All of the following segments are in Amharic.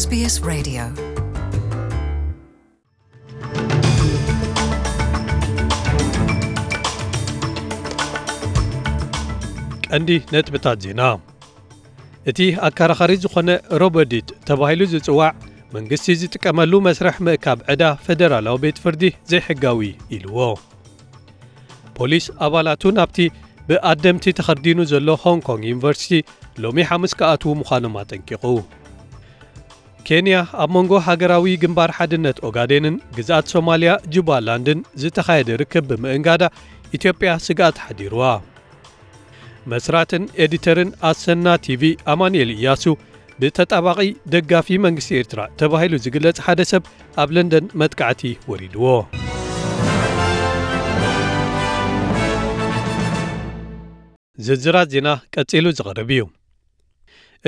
SBS Radio. ቀንዲ ነጥብታት ዜና እቲ ኣከራኻሪ ዝኾነ Robodebt ተባሂሉ ዝጽዋዕ መንግስቲ ዝጥቀመሉ መስርሕ ምእካብ ዕዳ ፈደራላዊ ቤት ፍርዲ ዘይሕጋዊ ኢልዎ ፖሊስ ኣባላቱ ናብቲ ብኣደምቲ ተኸዲኑ ዘሎ ሆንግ ኮንግ ዩኒቨርሲቲ ሎሚ ሓሙስ ከኣትዉ ምዃኖም ኣጠንቂቑ ኬንያ ኣብ መንጎ ሃገራዊ ግንባር ሓድነት ኦጋዴንን ግዝኣት ሶማልያ ጁባላንድን ዝተኻየደ ርክብ ብምእንጋዳ ኢትዮጵያ ስጋኣት ሓዲርዋ መስራትን ኤዲተርን ኣሰና ቲቪ ኣማንኤል እያሱ ብተጣባቒ ደጋፊ መንግስቲ ኤርትራ ተባሂሉ ዝግለጽ ሓደ ሰብ ኣብ ለንደን መጥቃዕቲ ወሪድዎ። ዝርዝራት ዜና ቀጺሉ ዝቐርብ እዩ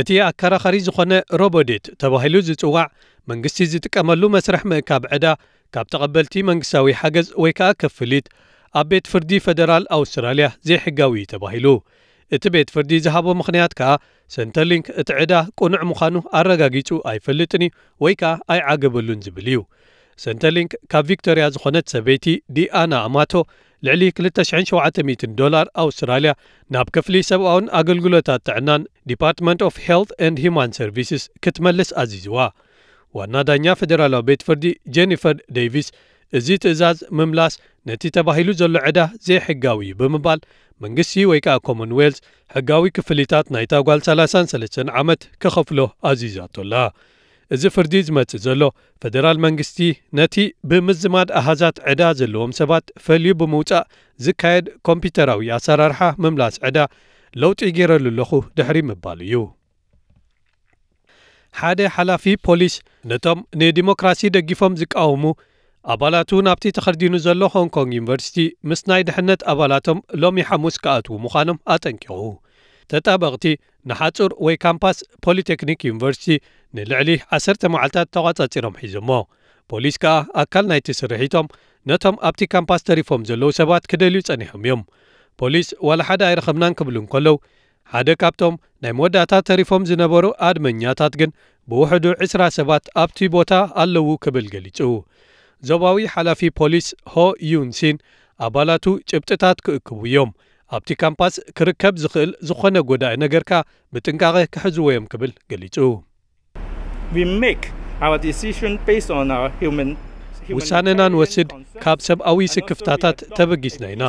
እቲ ኣከራኻሪ ዝኾነ Robodebt ተባሂሉ ዝጽዋዕ መንግስቲ ዝጥቀመሉ መስርሕ ምእካብ ዕዳ ካብ ተቐበልቲ መንግስታዊ ሓገዝ ወይ ከኣ ከፍሊት ኣብ ቤት ፍርዲ ፈደራል ኣውስትራልያ ዘይሕጋዊ ተባሂሉ። እቲ ቤት ፍርዲ ዝሃቦ ምኽንያት ከኣ ሰንተርሊንክ እቲ ዕዳ ቁኑዕ ምዃኑ ኣረጋጊጹ ኣይፈልጥን ወይ ከኣ ኣይዓገበሉን ዝብል እዩ ሰንተርሊንክ ካብ ቪክቶርያ ዝኾነት ሰበይቲ ዲኣና ኣማቶ ልዕሊ 2700 ዶላር ኣውስትራልያ ናብ ክፍሊ ሰብኣውን ኣገልግሎታት ጥዕናን Department of Health and Human Services ክትመልስ ኣዚዝዋ ዋና ዳኛ ፈደራላዊ ቤት ፍርዲ ጀኒፈር ዴይቪስ እዚ ትእዛዝ ምምላስ ነቲ ተባሂሉ ዘሎ ዕዳ ዘይሕጋዊ እዩ ብምባል መንግስቲ ወይ ከኣ Commonwealth ሕጋዊ ክፍሊታት ናይታ ጓል 33 ዓመት ከኸፍሎ ኣዚዛቶላ እዚ ፍርዲ ዝመጽእ ዘሎ ፈደራል መንግስቲ ነቲ ብምዝማድ ኣሃዛት ዕዳ ዘለዎም ሰባት ፈልዩ ብምውጻእ ዝካየድ ኮምፒተራዊ ኣሰራርሓ ምምላስ ዕዳ ለውጢ ገይረሉ ኣለኹ ድሕሪ ምባል እዩ። ሓደ ሓላፊ ፖሊስ ነቶም ንዲሞክራሲ ደጊፎም ዝቃወሙ ኣባላቱ ናብቲ ተኸዲኑ ዘሎ ሆንግ ኮንግ ዩኒቨርሲቲ ምስ ናይ ድሕነት ኣባላቶም ሎሚ ሐሙስ ከኣትዉ ምዃኖም ኣጠንቂቑ። ተጣበቕቲ ንሓጹር ወይ ካምፓስ ፖሊቴክኒክ ዩኒቨርሲቲ ንልዕሊ 10 መዓልትታት ተቋጻጺሮም ሒዞሞ ፖሊስ ከኣ ኣካል ናይቲ ስርሒቶም ነቶም ኣብቲ ካምፓስ ተሪፎም ዘለዉ ሰባት ክደልዩ ጸኒሖም እዮም። ፖሊስ ዋላ ሓደ ኣይረኸብናን ክብሉ እንከለዉ ሓደ ካብቶም ናይ መወዳእታ ተሪፎም ዝነበሩ ኣድመኛታት ግን ብውሕዱ 20 ሰባት ኣብቲ ቦታ ኣለዉ ክብል ገሊጹ። ዞባዊ ሓላፊ ፖሊስ ሆ ዩንሲን ኣባላቱ ጭብጥታት ክእክቡ እዮም። ኣብቲ ካምፓስ ክርከብ ዝኽእል ዝኾነ ጐዳኢ ነገርካ ብጥንቃቐ ክሕዝዎ እዮም ክብል ገሊጹ ውሳነና ንወስድ ካብ ሰብኣዊ ስክፍታታት ተበጊስና ኢና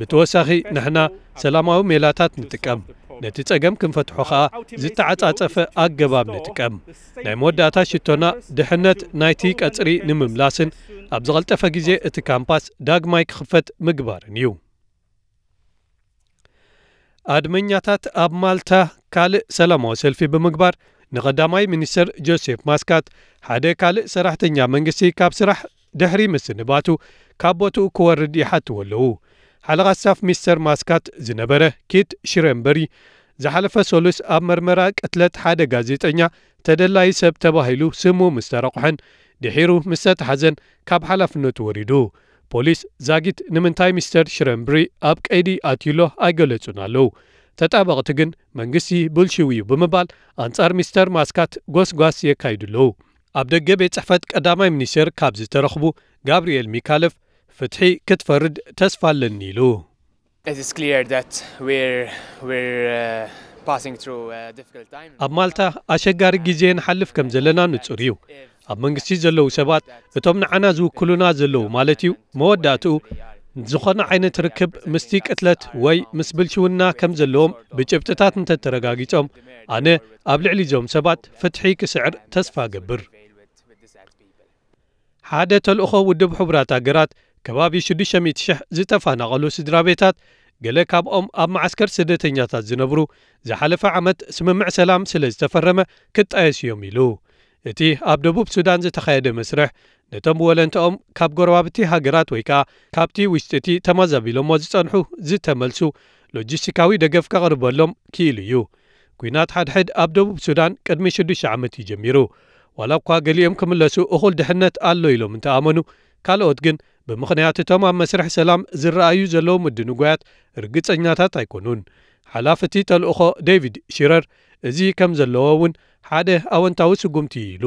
ብተወሳኺ ንሕና ሰላማዊ ሜላታት ንጥቀም። ነቲ ጸገም ክንፈትሖ ኸኣ ዝተዓጻጸፈ ኣገባብ ንጥቀም። ናይ መወዳእታ ሽቶና ድሕነት ናይቲ ቀጽሪ ንምምላስን ኣብ ዝቐልጠፈ ግዜ እቲ ካምፓስ ዳግማይ ክኽፈት ምግባርን እዩ። ኣድመኛታት ኣብ ማልታ ካልእ ሰላማዊ ሰልፊ ብምግባር ንቐዳማይ ሚኒስትር ጆሴፍ ማስካት ሓደ ካልእ ሰራሕተኛ መንግስቲ ካብ ስራሕ ድሕሪ ምስንባቱ ካብ ቦትኡ ክወርድ ይሓትዎ ኣለዉ። ሓለቓ ስታፍ ሚስተር ማስካት ዝነበረ ኪት ሽረምበሪ ዝሓለፈ ሰሉስ ኣብ መርመራ ቅትለት ሓደ ጋዜጠኛ ተደላይ ሰብ ተባሂሉ ስሙ ምስ ተረቑሐን ድሒሩ ምስ ተተሓዘን ካብ ሓላፍነቱ ወሪዱ። ፖሊስ ዛጊት ንምንታይ ሚስተር ሽረምብሪ ኣብ ቀይዲ ኣትዩሎ ኣይገለጹን ኣለዉ ተጣበቕቲ ግን መንግስቲ ብልሽው እዩ ብምባል ኣንጻር ሚስተር ማስካት ጐስጓስ የካይዱ ኣለዉ ኣብ ደገ ቤት ጽሕፈት ቀዳማይ ሚኒስትር ካብ ዝተረኽቡ ጋብርኤል ሚካለፍ ፍትሒ ክትፈርድ ተስፋ ኣለኒ ኢሉ። ኣብ ማልታ ኣሸጋሪ ግዜ ንሓልፍ ከም ዘለና ንጹር እዩ። ኣብ መንግስቲ ዘለዉ ሰባት እቶም ንዓና ዝውክሉና ዘለዉ ማለት እዩ። መወዳእትኡ ዝኾነ ዓይነት ርክብ ምስቲ ቅትለት ወይ ምስ ብልሽውና ከም ዘለዎም ብጭብጥታት እንተተረጋጊጾም። ኣነ ኣብ ልዕሊ እዞም ሰባት ፍትሒ ክስዕር ተስፋ ገብር። ሓደ ተልእኾ ውድብ ሕቡራት ሃገራት ከባቢ 600,000 ዝተፈናቐሉ ስድራ ቤታት ገለ ካብኦም ኣብ ማዓስከር ስደተኛታት ዝነብሩ ዝሓለፈ ዓመት ስምምዕ ሰላም ስለ ዝተፈረመ ክጣየስ እዮም ኢሉ። እቲ ኣብ ደቡብ ሱዳን ዝተኻየደ መስርሕ ነቶም ወለንትኦም ካብ ጎረባብቲ ሃገራት ወይ ከኣ ካብቲ ውሽጢ እቲ ተመዛቢሎሞ ዝጸንሑ ዝተመልሱ ሎጂስቲካዊ ደገፍ ከቕርበሎም ክኢሉ እዩ። ኩናት ሓድሕድ ኣብ ደቡብ ሱዳን ቅድሚ 6 ዓመት እዩ ጀሚሩ። ዋላ እኳ ገሊኦም ክምለሱ እኹል ድሕነት ኣሎ ኢሎም እንተኣመኑ ካልኦት ግን ብምኽንያት እቶም ኣብ መስርሕ ሰላም ዝረኣዩ ዘለዉ ምድንጓያት ርግጸኛታት ኣይኮኑን። ሓላፍቲ ተልእኾ ዴቪድ ሽረር እዚ ከም ዘለዎ እውን ሓደ ኣወንታዊ ስጉምቲ ኢሉ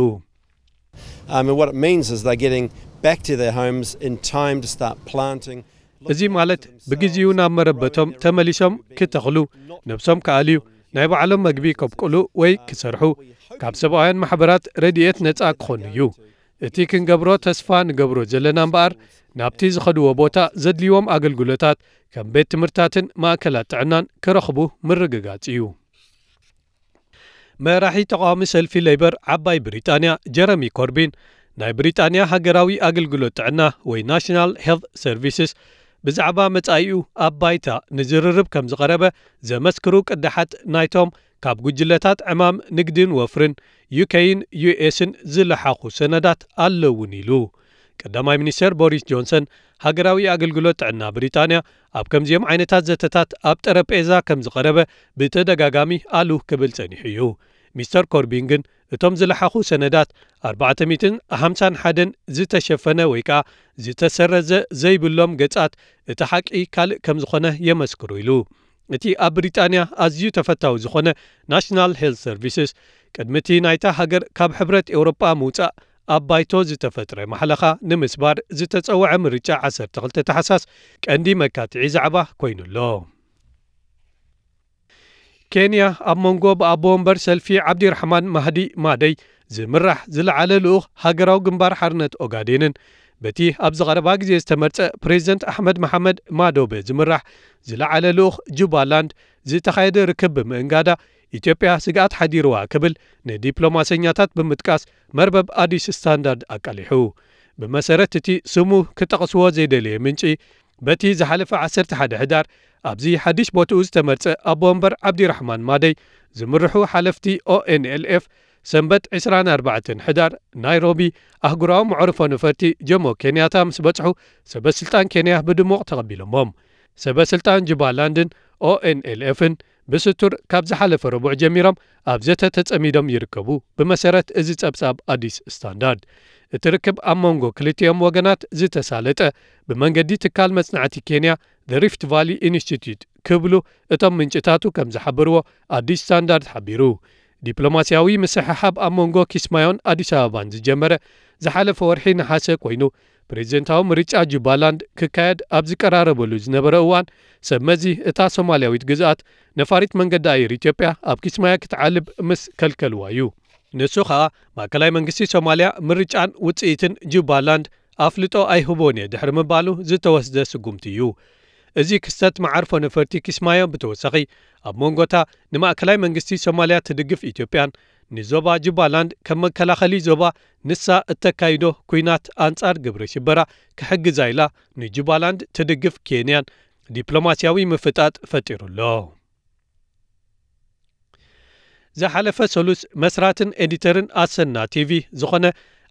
እዚ ማለት ብግዜኡ ናብ መረበቶም ተመሊሶም ክተኽሉ ነብሶም ከኣልዩ ናይ ባዕሎም መግቢ ከብቅሉ ወይ ክሰርሑ ካብ ሰብኣውያን ማሕበራት ረድኤት ነጻ ክኾኑ እዩ እቲ ክንገብሮ ተስፋ ንገብሮ ዘለና እምበኣር ናብቲ ዝኸድዎ ቦታ ዘድልይዎም ኣገልግሎታት ከም ቤት ትምህርታትን ማእከላት ጥዕናን ክረኽቡ ምርግጋጽ እዩ መራሒ ተቃዋሚ ሰልፊ ሌይበር ዓባይ ብሪጣንያ ጀረሚ ኮርቢን ናይ ብሪጣንያ ሃገራዊ ኣገልግሎት ጥዕና ወይ ናሽናል ሄልት ሰርቪስስ ብዛዕባ መጻኢኡ ኣብ ባይታ ንዝርርብ ከም ዝቐረበ ዘመስክሩ ቅድሓት ናይቶም ካብ ጉጅለታት ዕማም ንግድን ወፍርን ዩኬይን ዩኤስን ዝለሓኹ ሰነዳት ኣለውን ኢሉ ቀዳማይ ሚኒስተር ቦሪስ ጆንሰን ሃገራዊ ኣገልግሎት ጥዕና ብሪጣንያ ኣብ ከምዚኦም ዓይነታት ዘተታት ኣብ ጠረጴዛ ከም ዝቐረበ ብተደጋጋሚ ኣሉ ክብል ጸኒሑ እዩ ሚስተር ኮርቢን ግን እቶም ዝለሓኹ ሰነዳት 451 ዝተሸፈነ ወይ ከኣ ዝተሰረዘ ዘይብሎም ገጻት እቲ ሓቂ ካልእ ከም ዝኾነ የመስክሩ ኢሉ። እቲ ኣብ ብሪጣንያ ኣዝዩ ተፈታዊ ዝኾነ National Health Services ቅድሚ እቲ ናይታ ሃገር ካብ ሕብረት ኤውሮጳ ምውፃእ ኣብ ባይቶ ዝተፈጥረ ማሓለኻ ንምስባር ዝተጸውዐ ምርጫ 12 ተሓሳስ ቀንዲ መካትዒ ዛዕባ ኮይኑኣሎ ኬንያ ኣብ መንጎ ብኣቦ ወንበር ሰልፊ ዓብዲርሕማን ማህዲ ማደይ ዝምራሕ ዝለዓለ ልኡኽ ሃገራዊ ግንባር ሓርነት ኦጋዴንን። በቲ ኣብ ዝቐረባ ግዜ ዝተመርፀ ፕሬዚደንት ኣሕመድ መሓመድ ማዶቤ ዝምራሕ ዝለዓለ ልኡኽ ጁባላንድ ዝተኻየደ ርክብ ብምእንጋዳ ኢትዮጵያ ስግኣት ሓዲርዋ ክብል ንዲፕሎማሰኛታት ብምጥቃስ መርበብ ኣዲስ ስታንዳርድ ኣቃሊሑ። ብመሰረት እቲ ስሙ ክጠቕስዎ ዘይደልየ ምንጪ በቲ ዝሓለፈ 11 ሕዳር ኣብዚ ሓድሽ ቦትኡ ዝተመርፀ ኣቦ ወንበር ዓብዲራሕማን ማደይ ዝምርሑ ሓለፍቲ ONLF ሰንበት 24 ሕዳር ናይሮቢ ኣህጉራዊ መዕርፎ ነፈርቲ ጀሞ ኬንያታ ምስ በጽሑ ሰበስልጣን ኬንያ ብድሙቕ ተቐቢሎሞም ሰበስልጣን ጁባላንድን ONLF ን ብስቱር ካብ ዝሓለፈ ረቡዕ ጀሚሮም ኣብ ዘተ ተጸሚዶም ይርከቡ። ብመሰረት እዚ ጸብጻብ ኣዲስ ስታንዳርድ። እቲ ርክብ ኣብ መንጎ ክልቲኦም ወገናት ዝተሳለጠ። ብመንገዲ ትካል መጽናዕቲ ኬንያ Rift Valley Institute ክብሉ እቶም ምንጭታቱ ከም ዝሓብርዎ ኣዲስ ስታንዳርድ ሓቢሩ ዲፕሎማስያዊ ምስሕሓብ ኣብ መንጎ ኪስማዮን ኣዲስ ኣበባን ዝጀመረ ዝሓለፈ ወርሒ ነሓሰ ኮይኑ ፕሬዚደንታዊ ምርጫ ጁባላንድ ክካየድ ኣብ ዝቀራረበሉ ዝነበረ እዋን ሰብ መዚ እታ ሶማልያዊት ግዝኣት ነፋሪት መንገዲ ኣየር ኢትዮጵያ ኣብ ኪስማያ ክትዓልብ ምስ ከልከልዋ እዩ። ንሱ ኸኣ ማእከላይ መንግስቲ ሶማልያ ምርጫን ውፅኢትን ጁባላንድ ኣፍልጦ ኣይህቦን እየ ድሕሪ ምባሉ ዝተወስደ ስጉምቲ እዩ እዚ ክስተት መዓርፎ ነፈርቲ ኪስማዮ ብተወሳኺ ኣብ መንጎታ ንማእከላይ መንግስቲ ሶማልያ ትድግፍ ኢትዮጵያን ንዞባ ጁባላንድ ከም መከላኸሊ ዞባ ንሳ እተካይዶ ኩናት ኣንጻር ግብሪ ሽበራ ክሕግዛ ኢላ ንጁባላንድ ትድግፍ ኬንያን ዲፕሎማስያዊ ምፍጣጥ ፈጢሩሎ። ዝሓለፈ ሰሉስ መስራትን ኤዲተርን ኣሰና ቲቪ ዝኾነ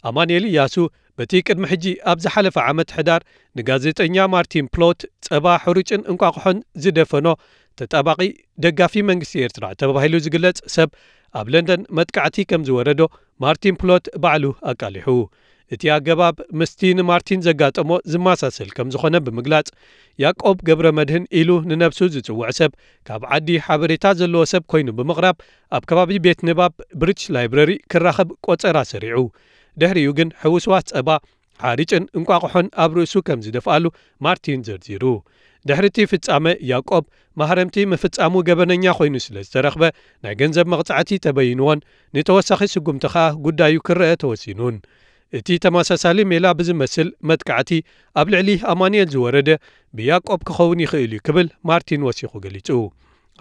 ኣማንኤል እያሱ በቲ ቅድሚ ሕጂ ኣብ ዝሓለፈ ዓመት ሕዳር ንጋዜጠኛ ማርቲን ፕሎት ጸባ ሓሪጭን እንቋቑሖን ዝደፈኖ ተጣባቒ ደጋፊ መንግስቲ ኤርትራ ተባሂሉ ዝግለጽ ሰብ ኣብ ለንደን መጥቃዕቲ ከም ዝወረዶ ማርቲን ፕሎት ባዕሉ ኣቃሊሑ። እቲ ኣገባብ ምስቲ ንማርቲን ዘጋጠሞ ዝመሳሰል ከም ዝኾነ ብምግላጽ ያቆብ ገብረ መድህን ኢሉ ንነብሱ ዝጽውዕ ሰብ ካብ ዓዲ ሓበሬታ ዘለዎ ሰብ ኮይኑ ብምቕራብ ኣብ ከባቢ ቤት ንባብ British Library ክራኸብ ቈፀራ ሰሪዑ ድሕሪኡ ግን ሕውስዋት ጸባ ሓሪጭን እንቋቑሖን ኣብ ርእሱ ከም ዝደፍኣሉ ማርቲን ዘርዚሩ። ድሕሪ እቲ ፍጻመ ያቆብ ማህረምቲ ምፍጻሙ ገበነኛ ኮይኑ ስለ ዝተረኽበ ናይ ገንዘብ መቕጻዕቲ ተበይንዎን ንተወሳኺ ስጉምቲ ኸኣ ጉዳዩ ክርአ ተወሲኑን። እቲ ተመሳሳሊ ሜላ ብዝመስል መጥቃዕቲ ኣብ ልዕሊ ኣማንኤል ዝወረደ ብያቆብ ክኸውን ይኽእል እዩ ክብል ማርቲን ወሲኹ ገሊጹ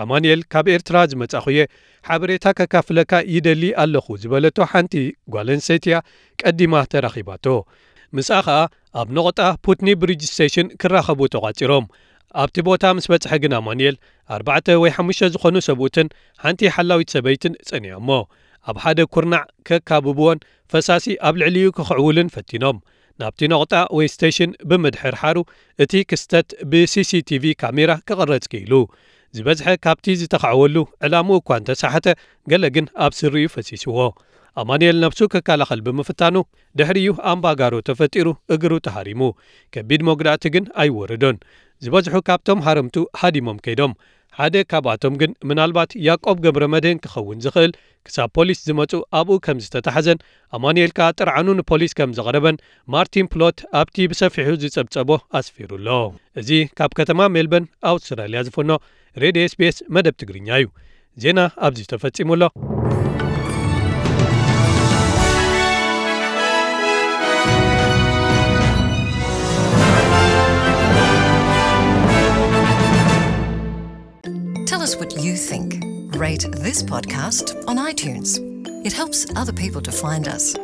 ኣማንኤል ካብ ኤርትራ ዝመጻኹየ ሓበሬታ ከካፍለካ ይደሊ ኣለኹ ዝበለቶ ሓንቲ ጓልንሴትያ ቀዲማ ተራኺባቶ ምስኣ ኸኣ ኣብ ነቑጣ ፑትኒ ብሪጅ ስቴሽን ክራኸቡ ተቋፂሮም ኣብቲ ቦታ ምስ በጽሐ ግን ኣማንኤል 4 ወይ 5 ዝኾኑ ሰብኡትን ሓንቲ ሓላዊት ሰበይትን ጸኒዖሞ ኣብ ሓደ ኩርናዕ ከካብብዎን ፈሳሲ ኣብ ልዕሊዩ ክኽዕውልን ፈቲኖም ናብቲ ነቑጣ ወይ ስቴሽን ብምድሕር ሓሩ እቲ ክስተት ብሲሲቲቪ ካሜራ ክቕረጽ ክኢሉ ዝበዝሐ ካብቲ ዝተኻዕወሉ ዕላምኡ እኳ እንተሳሕተ ገለ ግን ኣብ ስርዩ ፈሲስዎ ኣማንኤል ነብሱ ክከላኸል ብምፍታኑ ድሕሪዩ ኣምባጋሮ ተፈጢሩ እግሩ ተሃሪሙ ከቢድ መጉዳእቲ ግን ኣይወረዶን ዝበዝሑ ካብቶም ሃረምቱ ሃዲሞም ከይዶም ሓደ ካብኣቶም ግን ምናልባት ያቆብ ገብረ መድህን ክኸውን ዝኽእል ክሳብ ፖሊስ ዝመፁ ኣብኡ ከም ዝተታሓዘን ኣማንኤልካ ጥርዓኑ ንፖሊስ ከም ዘቕረበን ማርቲን ፕሎት ኣብቲ ብሰፊሑ ዝጸብጸቦ ኣስፊሩ ኣሎ እዚ ካብ ከተማ ሜልበን ኣውስትራልያ ዝፍኖ ሬድዮ SBS መደብ ትግርኛ እዩ። ዜና ኣብዚ ተፈጺሙ Rate this podcast on iTunes. It helps other people to find us.